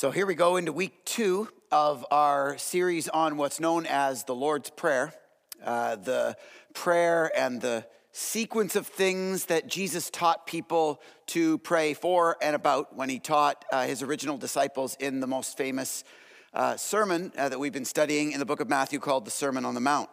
So here we go into week two of our series on what's known as the Lord's Prayer, uh, the prayer and the sequence of things that Jesus taught people to pray for and about when he taught uh, his original disciples in the most famous uh, sermon uh, that we've been studying in the book of Matthew called the Sermon on the Mount.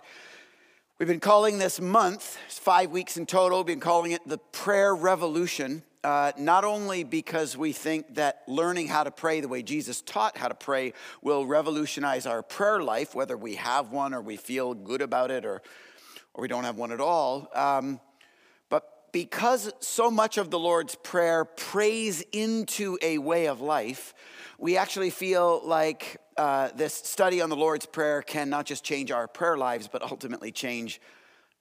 We've been calling this month, five weeks in total, we've been calling it the Prayer Revolution uh, not only because we think that learning how to pray the way Jesus taught how to pray will revolutionize our prayer life, whether we have one or we feel good about it or, or we don't have one at all, um, but because so much of the Lord's Prayer prays into a way of life, we actually feel like uh, this study on the Lord's Prayer can not just change our prayer lives, but ultimately change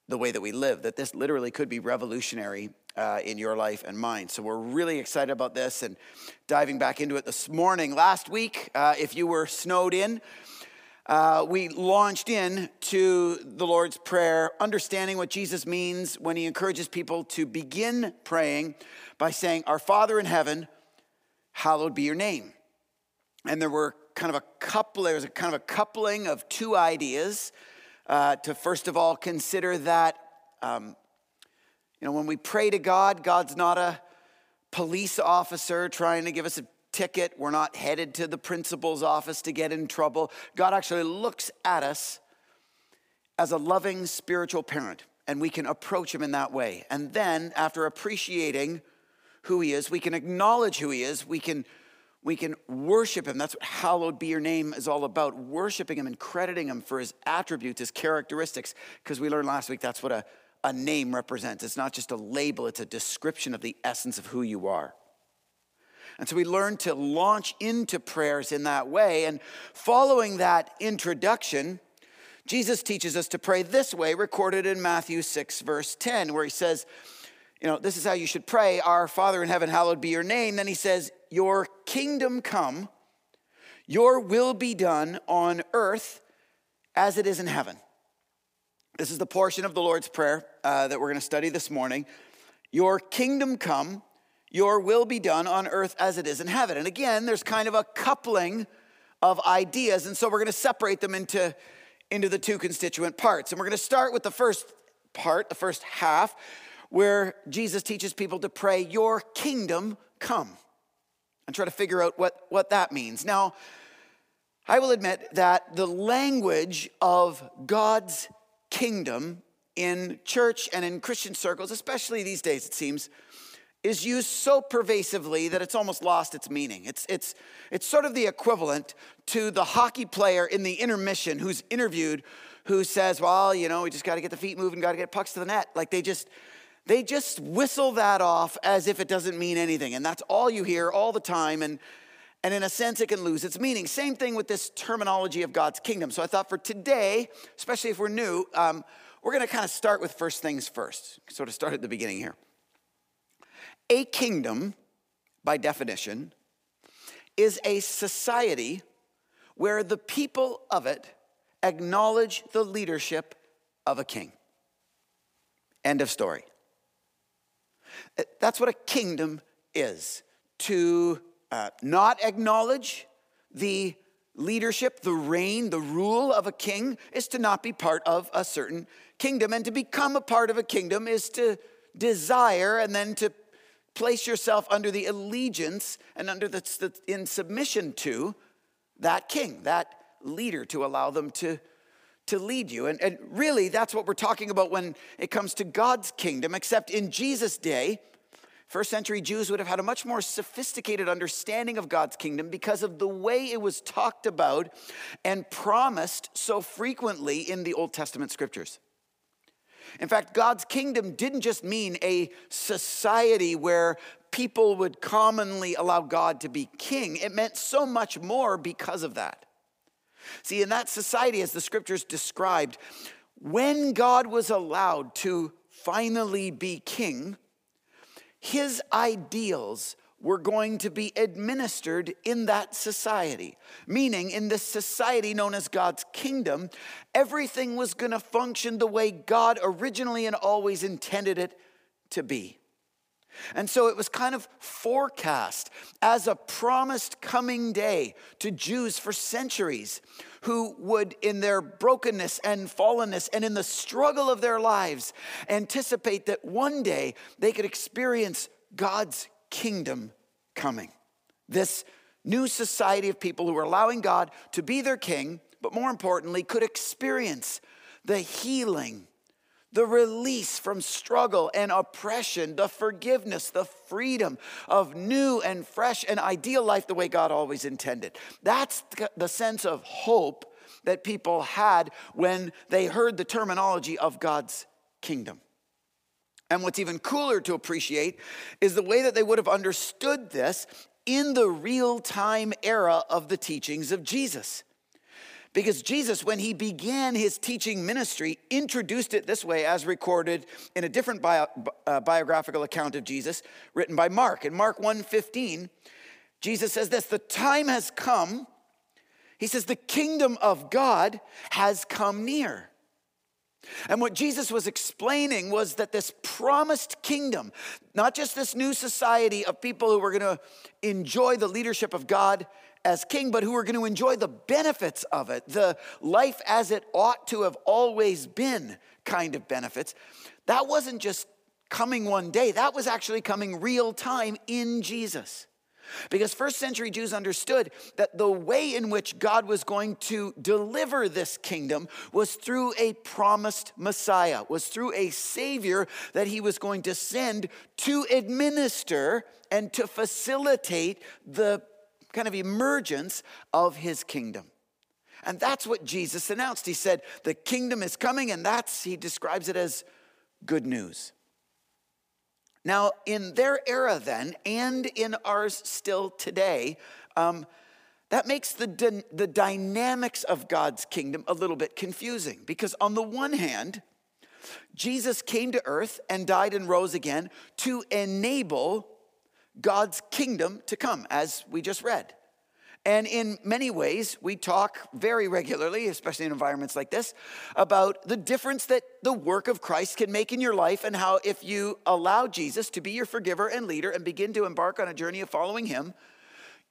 the way that we live, that this literally could be revolutionary uh, in your life and mine. So we're really excited about this and diving back into it this morning. Last week, uh, if you were snowed in, uh, we launched in to the Lord's Prayer, understanding what Jesus means when he encourages people to begin praying by saying, Our Father in heaven, hallowed be your name. And there were kind of a couple, there was a kind of a coupling of two ideas. Uh, to first of all consider that um, you know, when we pray to God, God's not a police officer trying to give us a ticket. We're not headed to the principal's office to get in trouble. God actually looks at us as a loving spiritual parent, and we can approach him in that way. And then, after appreciating who he is, we can acknowledge who he is, we can we can worship him. That's what hallowed be your name is all about. Worshiping him and crediting him for his attributes, his characteristics, because we learned last week that's what a a name represents. It's not just a label, it's a description of the essence of who you are. And so we learn to launch into prayers in that way. And following that introduction, Jesus teaches us to pray this way, recorded in Matthew 6, verse 10, where he says, You know, this is how you should pray Our Father in heaven, hallowed be your name. Then he says, Your kingdom come, your will be done on earth as it is in heaven. This is the portion of the Lord's Prayer uh, that we're going to study this morning. Your kingdom come, your will be done on earth as it is in heaven. And again, there's kind of a coupling of ideas. And so we're going to separate them into, into the two constituent parts. And we're going to start with the first part, the first half, where Jesus teaches people to pray, Your kingdom come, and try to figure out what, what that means. Now, I will admit that the language of God's kingdom in church and in Christian circles, especially these days, it seems, is used so pervasively that it's almost lost its meaning. It's, it's, it's sort of the equivalent to the hockey player in the intermission who's interviewed who says, well, you know, we just got to get the feet moving, got to get pucks to the net. Like they just, they just whistle that off as if it doesn't mean anything. And that's all you hear all the time. And, and in a sense, it can lose its meaning. Same thing with this terminology of God's kingdom. So I thought for today, especially if we're new, um, we're going to kind of start with first things first. Sort of start at the beginning here. A kingdom, by definition, is a society where the people of it acknowledge the leadership of a king. End of story. That's what a kingdom is to uh, not acknowledge the leadership, the reign, the rule of a king is to not be part of a certain kingdom. And to become a part of a kingdom is to desire and then to place yourself under the allegiance and under the, in submission to that king, that leader, to allow them to, to lead you. And, and really, that's what we're talking about when it comes to God's kingdom, except in Jesus' day, First century Jews would have had a much more sophisticated understanding of God's kingdom because of the way it was talked about and promised so frequently in the Old Testament scriptures. In fact, God's kingdom didn't just mean a society where people would commonly allow God to be king, it meant so much more because of that. See, in that society, as the scriptures described, when God was allowed to finally be king, his ideals were going to be administered in that society. Meaning, in this society known as God's kingdom, everything was going to function the way God originally and always intended it to be. And so it was kind of forecast as a promised coming day to Jews for centuries who would, in their brokenness and fallenness and in the struggle of their lives, anticipate that one day they could experience God's kingdom coming. This new society of people who were allowing God to be their king, but more importantly, could experience the healing the release from struggle and oppression, the forgiveness, the freedom of new and fresh and ideal life the way God always intended. That's the sense of hope that people had when they heard the terminology of God's kingdom. And what's even cooler to appreciate is the way that they would have understood this in the real time era of the teachings of Jesus. Because Jesus, when he began his teaching ministry, introduced it this way, as recorded in a different bio, uh, biographical account of Jesus written by Mark. In Mark 1:15, Jesus says this: "The time has come." He says, "The kingdom of God has come near." And what Jesus was explaining was that this promised kingdom, not just this new society of people who were going to enjoy the leadership of God as king, but who are going to enjoy the benefits of it, the life as it ought to have always been kind of benefits. That wasn't just coming one day, that was actually coming real time in Jesus. Because first century Jews understood that the way in which God was going to deliver this kingdom was through a promised Messiah, was through a Savior that he was going to send to administer and to facilitate the kind of emergence of his kingdom. And that's what Jesus announced. He said, The kingdom is coming, and that's, he describes it as good news. Now, in their era then, and in ours still today, um, that makes the, the dynamics of God's kingdom a little bit confusing because, on the one hand, Jesus came to earth and died and rose again to enable God's kingdom to come, as we just read. And in many ways, we talk very regularly, especially in environments like this, about the difference that the work of Christ can make in your life and how if you allow Jesus to be your forgiver and leader and begin to embark on a journey of following him,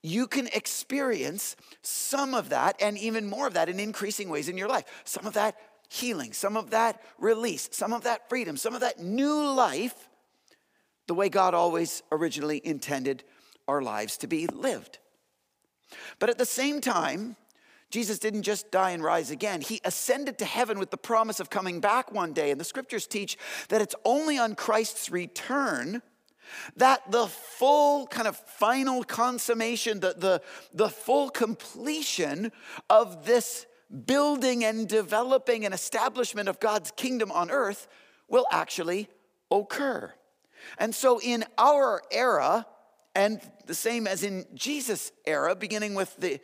you can experience some of that and even more of that in increasing ways in your life. Some of that healing, some of that release, some of that freedom, some of that new life the way God always originally intended our lives to be lived. But at the same time, Jesus didn't just die and rise again. He ascended to heaven with the promise of coming back one day. And the scriptures teach that it's only on Christ's return that the full kind of final consummation, the, the, the full completion of this building and developing and establishment of God's kingdom on earth will actually occur. And so, in our era, and the same as in Jesus' era, beginning with the,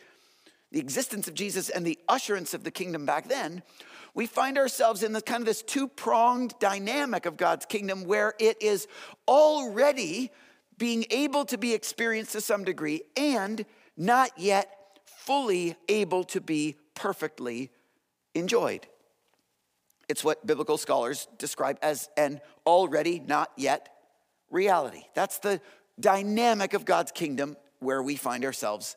the existence of Jesus and the usherance of the kingdom back then, we find ourselves in this kind of this two-pronged dynamic of God's kingdom where it is already being able to be experienced to some degree and not yet fully able to be perfectly enjoyed. It's what biblical scholars describe as an already not yet reality. That's the dynamic of God's kingdom where we find ourselves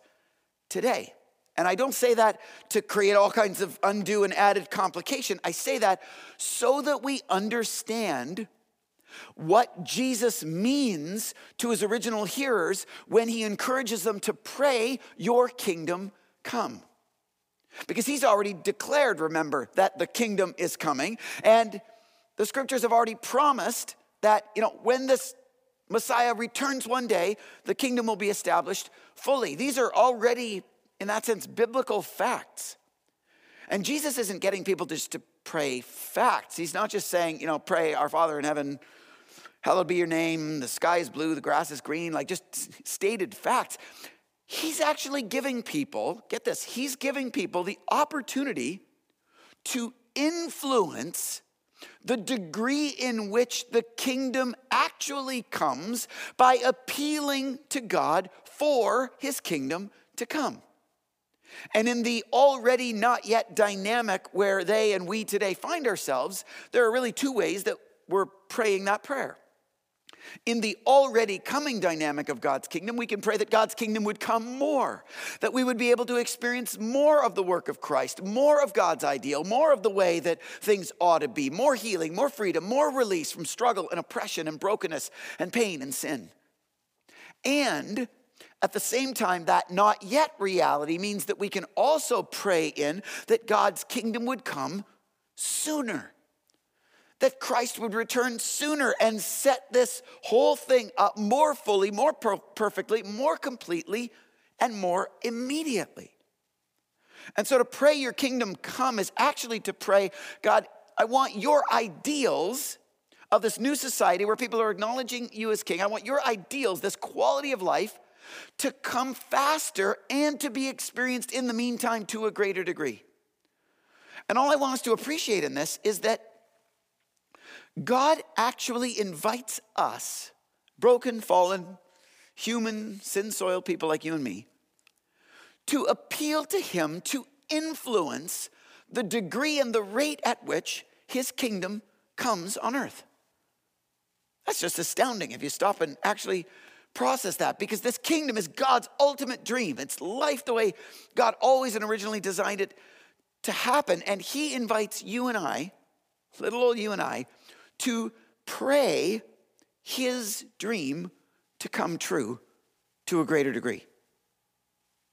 today. And I don't say that to create all kinds of undue and added complication. I say that so that we understand what Jesus means to his original hearers when he encourages them to pray, Your kingdom come. Because he's already declared, remember, that the kingdom is coming. And the scriptures have already promised that, you know, when this Messiah returns one day, the kingdom will be established fully. These are already, in that sense, biblical facts. And Jesus isn't getting people just to pray facts. He's not just saying, you know, pray, Our Father in heaven, hallowed be your name, the sky is blue, the grass is green, like just stated facts. He's actually giving people, get this, he's giving people the opportunity to influence the degree in which the kingdom actually comes by appealing to God for his kingdom to come. And in the already not yet dynamic where they and we today find ourselves, there are really two ways that we're praying that prayer. In the already coming dynamic of God's kingdom, we can pray that God's kingdom would come more, that we would be able to experience more of the work of Christ, more of God's ideal, more of the way that things ought to be, more healing, more freedom, more release from struggle and oppression and brokenness and pain and sin. And at the same time, that not yet reality means that we can also pray in that God's kingdom would come sooner that Christ would return sooner and set this whole thing up more fully, more per- perfectly, more completely, and more immediately. And so to pray your kingdom come is actually to pray, God, I want your ideals of this new society where people are acknowledging you as king. I want your ideals, this quality of life, to come faster and to be experienced in the meantime to a greater degree. And all I want us to appreciate in this is that God actually invites us, broken, fallen, human, sin soiled people like you and me, to appeal to Him to influence the degree and the rate at which His kingdom comes on earth. That's just astounding if you stop and actually process that because this kingdom is God's ultimate dream. It's life the way God always and originally designed it to happen. And He invites you and I, little old you and I, to pray his dream to come true to a greater degree.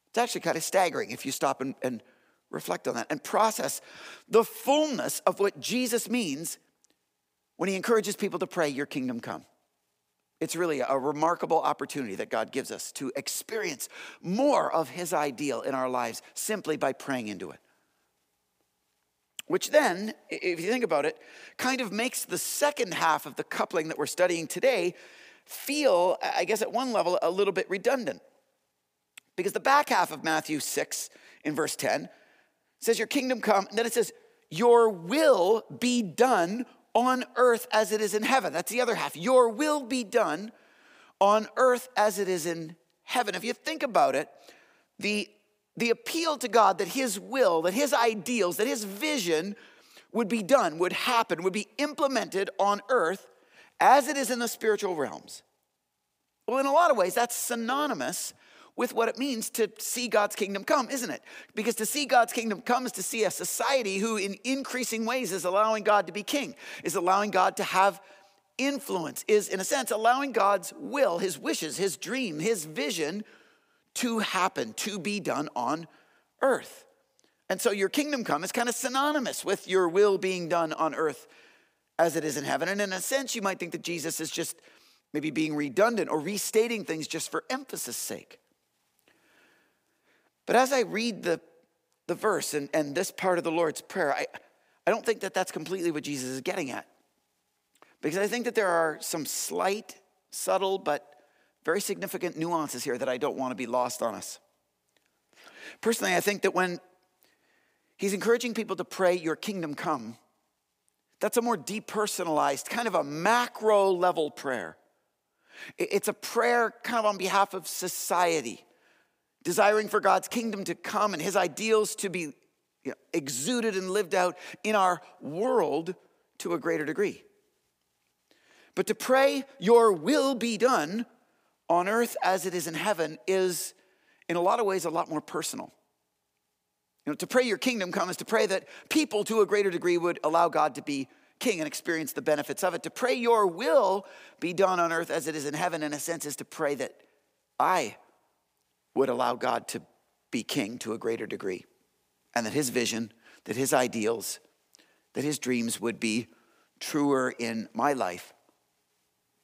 It's actually kind of staggering if you stop and, and reflect on that and process the fullness of what Jesus means when he encourages people to pray, Your kingdom come. It's really a remarkable opportunity that God gives us to experience more of his ideal in our lives simply by praying into it. Which then, if you think about it, kind of makes the second half of the coupling that we're studying today feel, I guess, at one level, a little bit redundant. Because the back half of Matthew 6 in verse 10 says, Your kingdom come, and then it says, Your will be done on earth as it is in heaven. That's the other half. Your will be done on earth as it is in heaven. If you think about it, the the appeal to God that His will, that His ideals, that His vision would be done, would happen, would be implemented on earth as it is in the spiritual realms. Well, in a lot of ways, that's synonymous with what it means to see God's kingdom come, isn't it? Because to see God's kingdom come is to see a society who, in increasing ways, is allowing God to be king, is allowing God to have influence, is, in a sense, allowing God's will, his wishes, his dream, his vision to happen, to be done on earth. And so your kingdom come is kind of synonymous with your will being done on earth as it is in heaven. And in a sense, you might think that Jesus is just maybe being redundant or restating things just for emphasis sake. But as I read the, the verse and, and this part of the Lord's Prayer, I, I don't think that that's completely what Jesus is getting at. Because I think that there are some slight, subtle, but very significant nuances here that I don't want to be lost on us. Personally, I think that when he's encouraging people to pray, Your kingdom come, that's a more depersonalized, kind of a macro level prayer. It's a prayer kind of on behalf of society, desiring for God's kingdom to come and his ideals to be you know, exuded and lived out in our world to a greater degree. But to pray, Your will be done, on earth as it is in heaven is, in a lot of ways, a lot more personal. You know, to pray your kingdom come is to pray that people to a greater degree would allow God to be king and experience the benefits of it. To pray your will be done on earth as it is in heaven, in a sense, is to pray that I would allow God to be king to a greater degree and that his vision, that his ideals, that his dreams would be truer in my life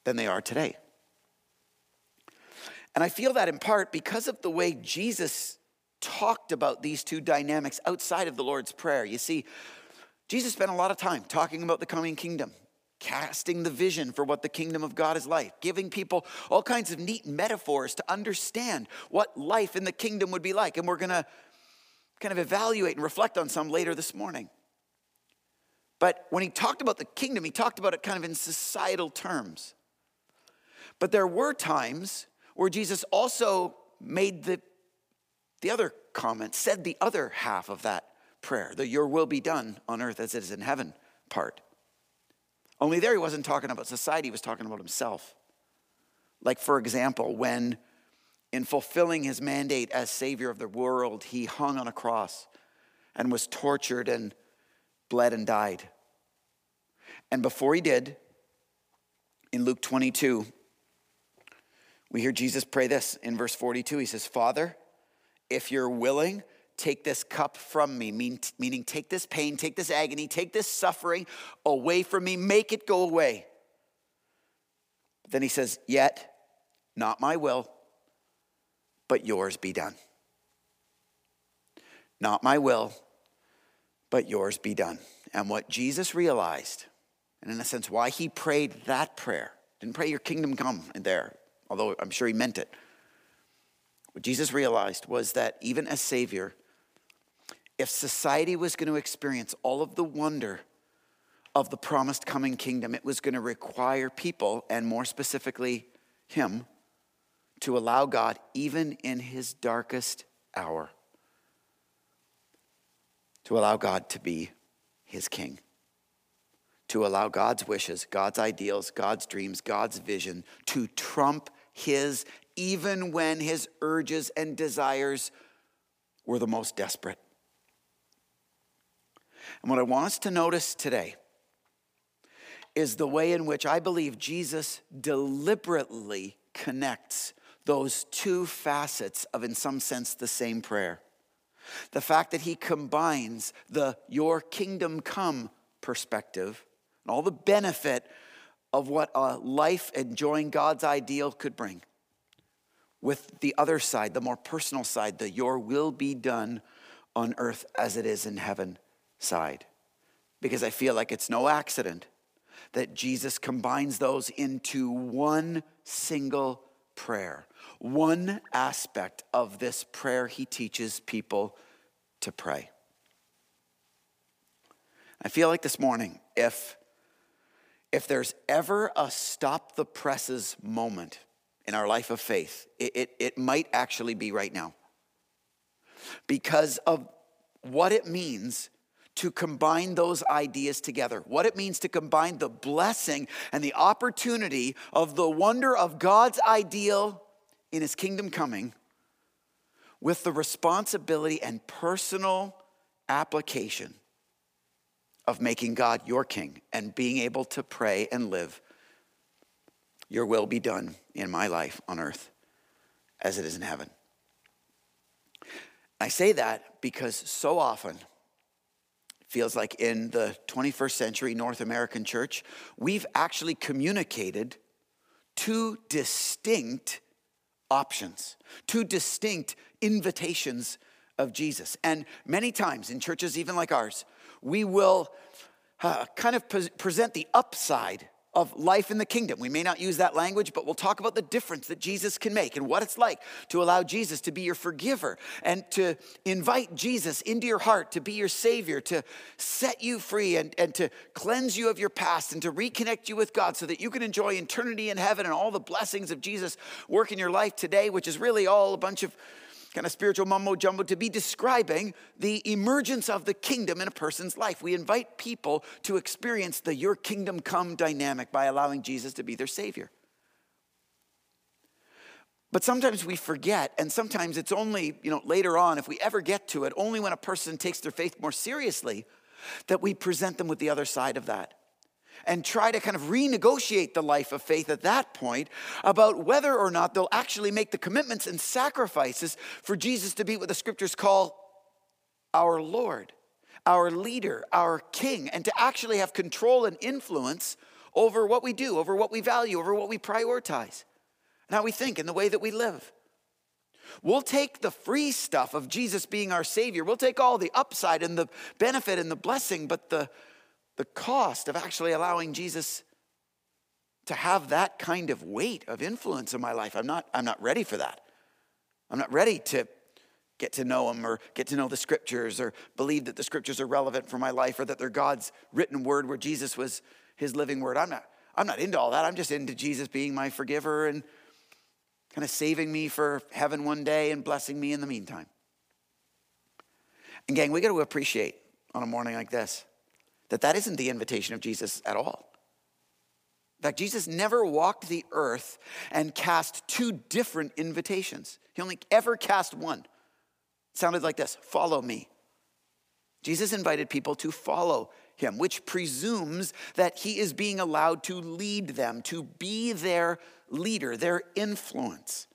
than they are today. And I feel that in part because of the way Jesus talked about these two dynamics outside of the Lord's Prayer. You see, Jesus spent a lot of time talking about the coming kingdom, casting the vision for what the kingdom of God is like, giving people all kinds of neat metaphors to understand what life in the kingdom would be like. And we're going to kind of evaluate and reflect on some later this morning. But when he talked about the kingdom, he talked about it kind of in societal terms. But there were times where Jesus also made the, the other comment, said the other half of that prayer, the your will be done on earth as it is in heaven part. Only there he wasn't talking about society, he was talking about himself. Like, for example, when in fulfilling his mandate as Savior of the world, he hung on a cross and was tortured and bled and died. And before he did, in Luke 22, we hear Jesus pray this in verse 42. He says, Father, if you're willing, take this cup from me, meaning take this pain, take this agony, take this suffering away from me, make it go away. Then he says, Yet, not my will, but yours be done. Not my will, but yours be done. And what Jesus realized, and in a sense, why he prayed that prayer, didn't pray your kingdom come in there, although I'm sure he meant it. What Jesus realized was that even as Savior, if society was going to experience all of the wonder of the promised coming kingdom, it was going to require people, and more specifically, Him, to allow God, even in His darkest hour, to allow God to be His King to allow God's wishes, God's ideals, God's dreams, God's vision to trump his, even when his urges and desires were the most desperate. And what I want us to notice today is the way in which I believe Jesus deliberately connects those two facets of, in some sense, the same prayer. The fact that he combines the your kingdom come perspective and all the benefit of what a life enjoying God's ideal could bring. With the other side, the more personal side, the your will be done on earth as it is in heaven side. Because I feel like it's no accident that Jesus combines those into one single prayer, one aspect of this prayer he teaches people to pray. I feel like this morning, if if there's ever a stop the presses moment in our life of faith, it, it, it, might actually be right now. Because of what it means to combine those ideas together, what it means to combine the blessing and the opportunity of the wonder of God's ideal in his kingdom coming with the responsibility and personal application of making God your king and being able to pray and live, Your will be done in my life on earth as it is in heaven. I say that because so often, it feels like in the 21st century North American church, we've actually communicated two distinct options, two distinct invitations of Jesus. And many times in churches, even like ours, we will uh, kind of pre- present the upside of life in the kingdom. We may not use that language, but we'll talk about the difference that Jesus can make and what it's like to allow Jesus to be your forgiver and to invite Jesus into your heart to be your savior, to set you free and, and to cleanse you of your past and to reconnect you with God so that you can enjoy eternity in heaven and all the blessings of Jesus work in your life today, which is really all a bunch of kind of spiritual mumbo jumbo to be describing the emergence of the kingdom in a person's life. We invite people to experience the your kingdom come dynamic by allowing Jesus to be their savior. But sometimes we forget, and sometimes it's only, you know, later on, if we ever get to it, only when a person takes their faith more seriously, that we present them with the other side of that and try to kind of renegotiate the life of faith at that point about whether or not they'll actually make the commitments and sacrifices for Jesus to be what the scriptures call our Lord, our leader, our king, and to actually have control and influence over what we do, over what we value, over what we prioritize, and how we think, and the way that we live. We'll take the free stuff of Jesus being our Savior. We'll take all the upside and the benefit and the blessing, but the the cost of actually allowing Jesus to have that kind of weight of influence in my life. I'm not, I'm not ready for that. I'm not ready to get to know him or get to know the scriptures or believe that the scriptures are relevant for my life or that they're God's written word where Jesus was his living word. I'm not, I'm not into all that. I'm just into Jesus being my forgiver and kind of saving me for heaven one day and blessing me in the meantime. And gang, we got to appreciate on a morning like this that that isn't the invitation of Jesus at all. In fact, Jesus never walked the earth and cast two different invitations. He only ever cast one. It sounded like this follow me. Jesus invited people to follow him, which presumes that he is being allowed to lead them, to be their leader, their influence.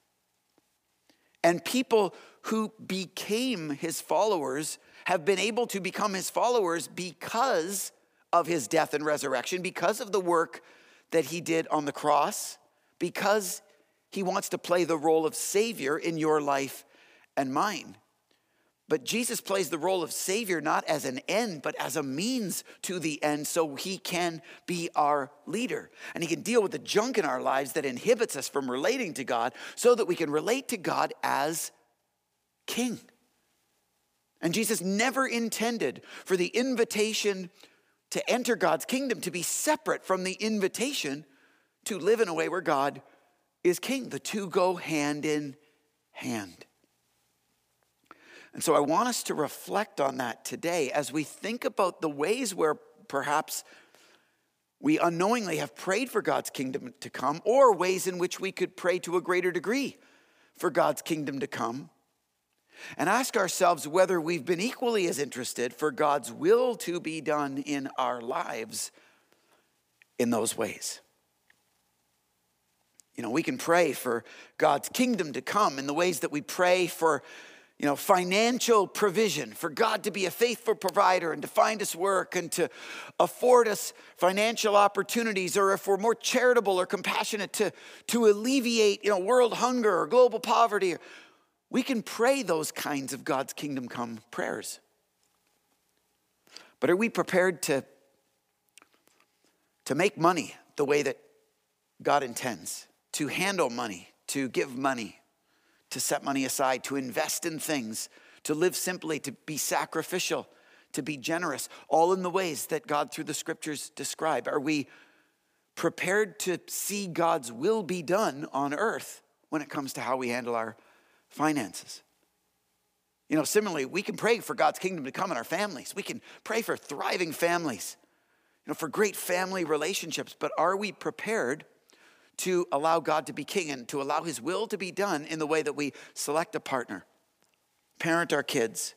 And people who became his followers have been able to become his followers because of his death and resurrection, because of the work that he did on the cross, because he wants to play the role of Savior in your life and mine. But Jesus plays the role of Savior not as an end, but as a means to the end so he can be our leader. And he can deal with the junk in our lives that inhibits us from relating to God so that we can relate to God as King. And Jesus never intended for the invitation to enter God's kingdom to be separate from the invitation to live in a way where God is king. The two go hand in hand. And so I want us to reflect on that today as we think about the ways where perhaps we unknowingly have prayed for God's kingdom to come, or ways in which we could pray to a greater degree for God's kingdom to come and ask ourselves whether we've been equally as interested for God's will to be done in our lives in those ways. You know, we can pray for God's kingdom to come in the ways that we pray for, you know, financial provision, for God to be a faithful provider and to find us work and to afford us financial opportunities, or if we're more charitable or compassionate to, to alleviate, you know, world hunger or global poverty we can pray those kinds of God's kingdom come prayers. But are we prepared to, to make money the way that God intends? To handle money, to give money, to set money aside, to invest in things, to live simply, to be sacrificial, to be generous, all in the ways that God through the scriptures describe? Are we prepared to see God's will be done on earth when it comes to how we handle our finances. You know, similarly, we can pray for God's kingdom to come in our families. We can pray for thriving families, you know, for great family relationships. But are we prepared to allow God to be king and to allow his will to be done in the way that we select a partner, parent our kids,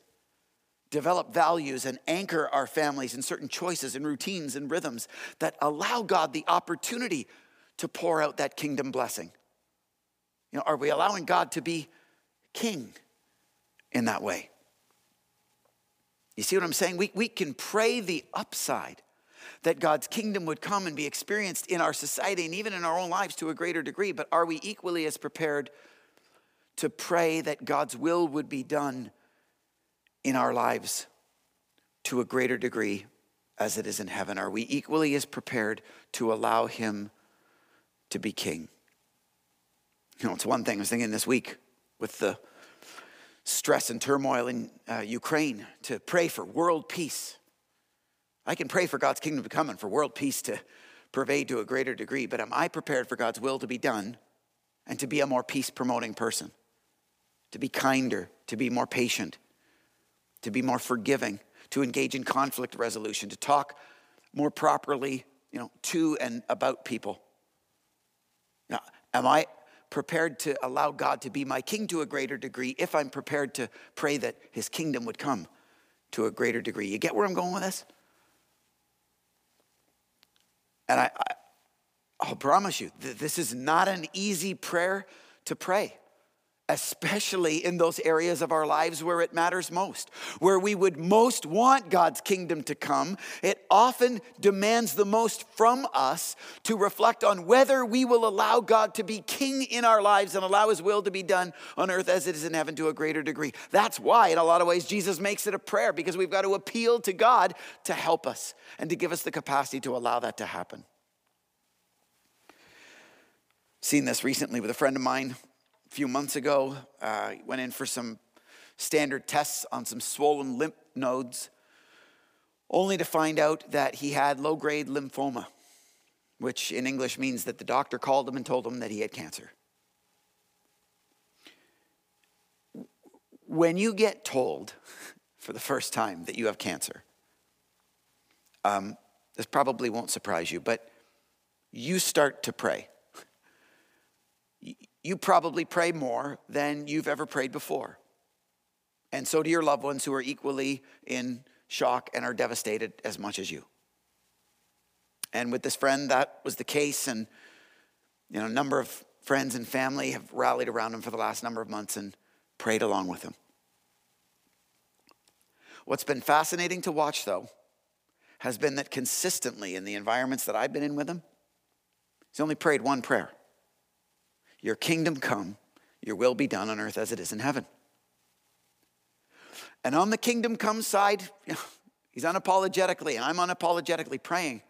develop values, and anchor our families in certain choices and routines and rhythms that allow God the opportunity to pour out that kingdom blessing? You know, are we allowing God to be king in that way. You see what I'm saying? We, we can pray the upside that God's kingdom would come and be experienced in our society and even in our own lives to a greater degree, but are we equally as prepared to pray that God's will would be done in our lives to a greater degree as it is in heaven? Are we equally as prepared to allow Him to be king? You know, it's one thing I was thinking this week with the stress and turmoil in uh, Ukraine to pray for world peace. I can pray for God's kingdom to come and for world peace to pervade to a greater degree, but am I prepared for God's will to be done and to be a more peace promoting person? To be kinder, to be more patient, to be more forgiving, to engage in conflict resolution, to talk more properly, you know, to and about people. Now, am I prepared to allow God to be my king to a greater degree if I'm prepared to pray that his kingdom would come to a greater degree. You get where I'm going with this? And I, I I'll promise you, this is not an easy prayer to pray especially in those areas of our lives where it matters most, where we would most want God's kingdom to come. It often demands the most from us to reflect on whether we will allow God to be king in our lives and allow his will to be done on earth as it is in heaven to a greater degree. That's why, in a lot of ways, Jesus makes it a prayer because we've got to appeal to God to help us and to give us the capacity to allow that to happen. Seen this recently with a friend of mine a few months ago. Uh, went in for some standard tests on some swollen lymph nodes, only to find out that he had low grade lymphoma, which in English means that the doctor called him and told him that he had cancer. When you get told for the first time that you have cancer, um, this probably won't surprise you, but you start to pray. You probably pray more than you've ever prayed before. And so do your loved ones who are equally in shock and are devastated as much as you. And with this friend, that was the case. And, you know, a number of friends and family have rallied around him for the last number of months and prayed along with him. What's been fascinating to watch, though, has been that consistently in the environments that I've been in with him, he's only prayed one prayer Your kingdom come, your will be done on earth as it is in heaven. And on the kingdom come side, he's unapologetically, and I'm unapologetically praying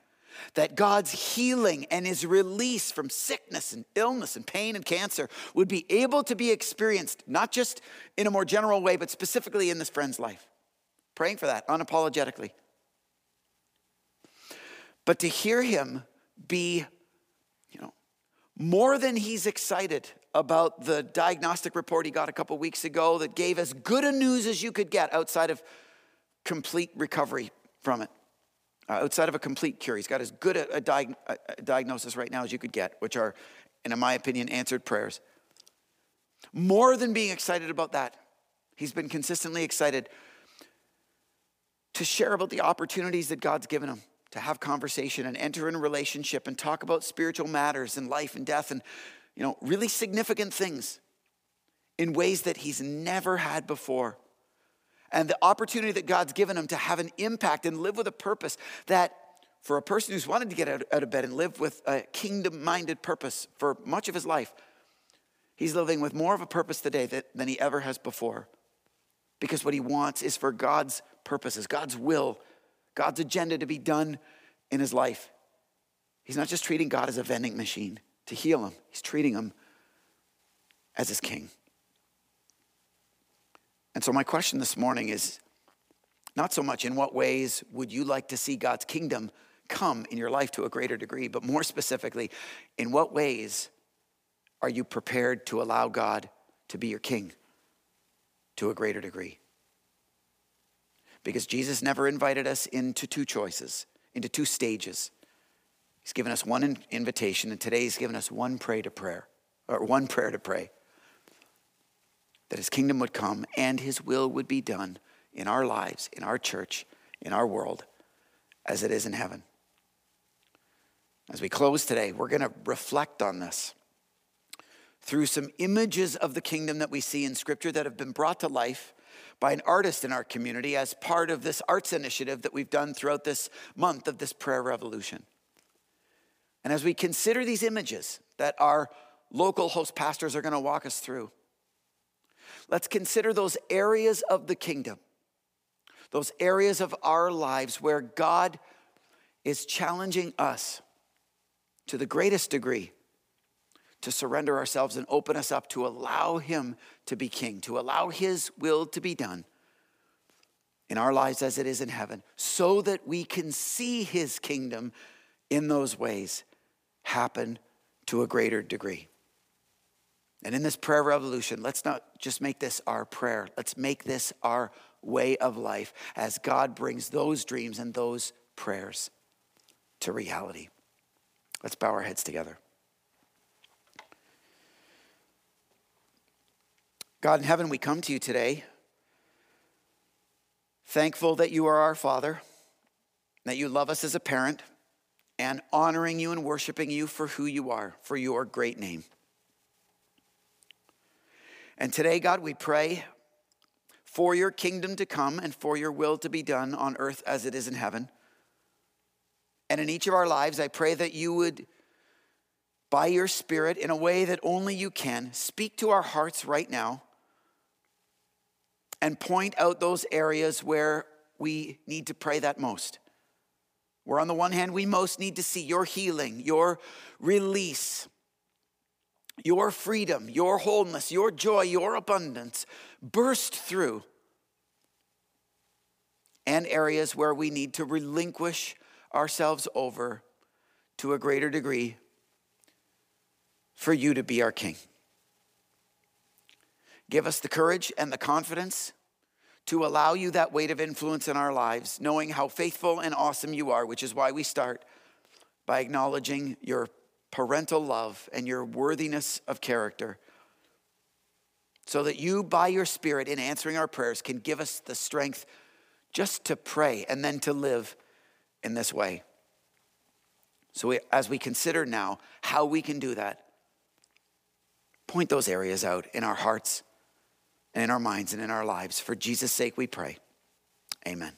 that God's healing and his release from sickness and illness and pain and cancer would be able to be experienced, not just in a more general way, but specifically in this friend's life. Praying for that unapologetically. But to hear him be, more than he's excited about the diagnostic report he got a couple weeks ago that gave as good a news as you could get outside of complete recovery from it, uh, outside of a complete cure. He's got as good a, a, a diagnosis right now as you could get, which are, in my opinion, answered prayers. More than being excited about that, he's been consistently excited to share about the opportunities that God's given him to have conversation and enter in a relationship and talk about spiritual matters and life and death and you know really significant things in ways that he's never had before. And the opportunity that God's given him to have an impact and live with a purpose that for a person who's wanted to get out, out of bed and live with a kingdom minded purpose for much of his life he's living with more of a purpose today that, than he ever has before. Because what he wants is for God's purposes, God's will, God's agenda to be done in his life. He's not just treating God as a vending machine to heal him, he's treating him as his king. And so, my question this morning is not so much in what ways would you like to see God's kingdom come in your life to a greater degree, but more specifically, in what ways are you prepared to allow God to be your king to a greater degree? Because Jesus never invited us into two choices, into two stages. He's given us one invitation, and today he's given us one pray to prayer, or one prayer to pray. That his kingdom would come and his will would be done in our lives, in our church, in our world, as it is in heaven. As we close today, we're going to reflect on this through some images of the kingdom that we see in Scripture that have been brought to life by an artist in our community as part of this arts initiative that we've done throughout this month of this prayer revolution. And as we consider these images that our local host pastors are going to walk us through, let's consider those areas of the kingdom, those areas of our lives where God is challenging us to the greatest degree to surrender ourselves and open us up to allow Him to be King, to allow His will to be done in our lives as it is in heaven, so that we can see His kingdom in those ways happen to a greater degree. And in this prayer revolution, let's not just make this our prayer, let's make this our way of life as God brings those dreams and those prayers to reality. Let's bow our heads together. God in heaven, we come to you today, thankful that you are our Father, that you love us as a parent, and honoring you and worshiping you for who you are, for your great name. And today, God, we pray for your kingdom to come and for your will to be done on earth as it is in heaven. And in each of our lives, I pray that you would, by your Spirit, in a way that only you can, speak to our hearts right now and point out those areas where we need to pray that most. Where, on the one hand, we most need to see your healing, your release, your freedom, your wholeness, your joy, your abundance burst through, and areas where we need to relinquish ourselves over to a greater degree for you to be our King. Give us the courage and the confidence to allow you that weight of influence in our lives, knowing how faithful and awesome you are, which is why we start by acknowledging your parental love and your worthiness of character, so that you, by your Spirit, in answering our prayers, can give us the strength just to pray and then to live in this way. So, we, as we consider now how we can do that, point those areas out in our hearts and in our minds and in our lives. For Jesus' sake, we pray. Amen.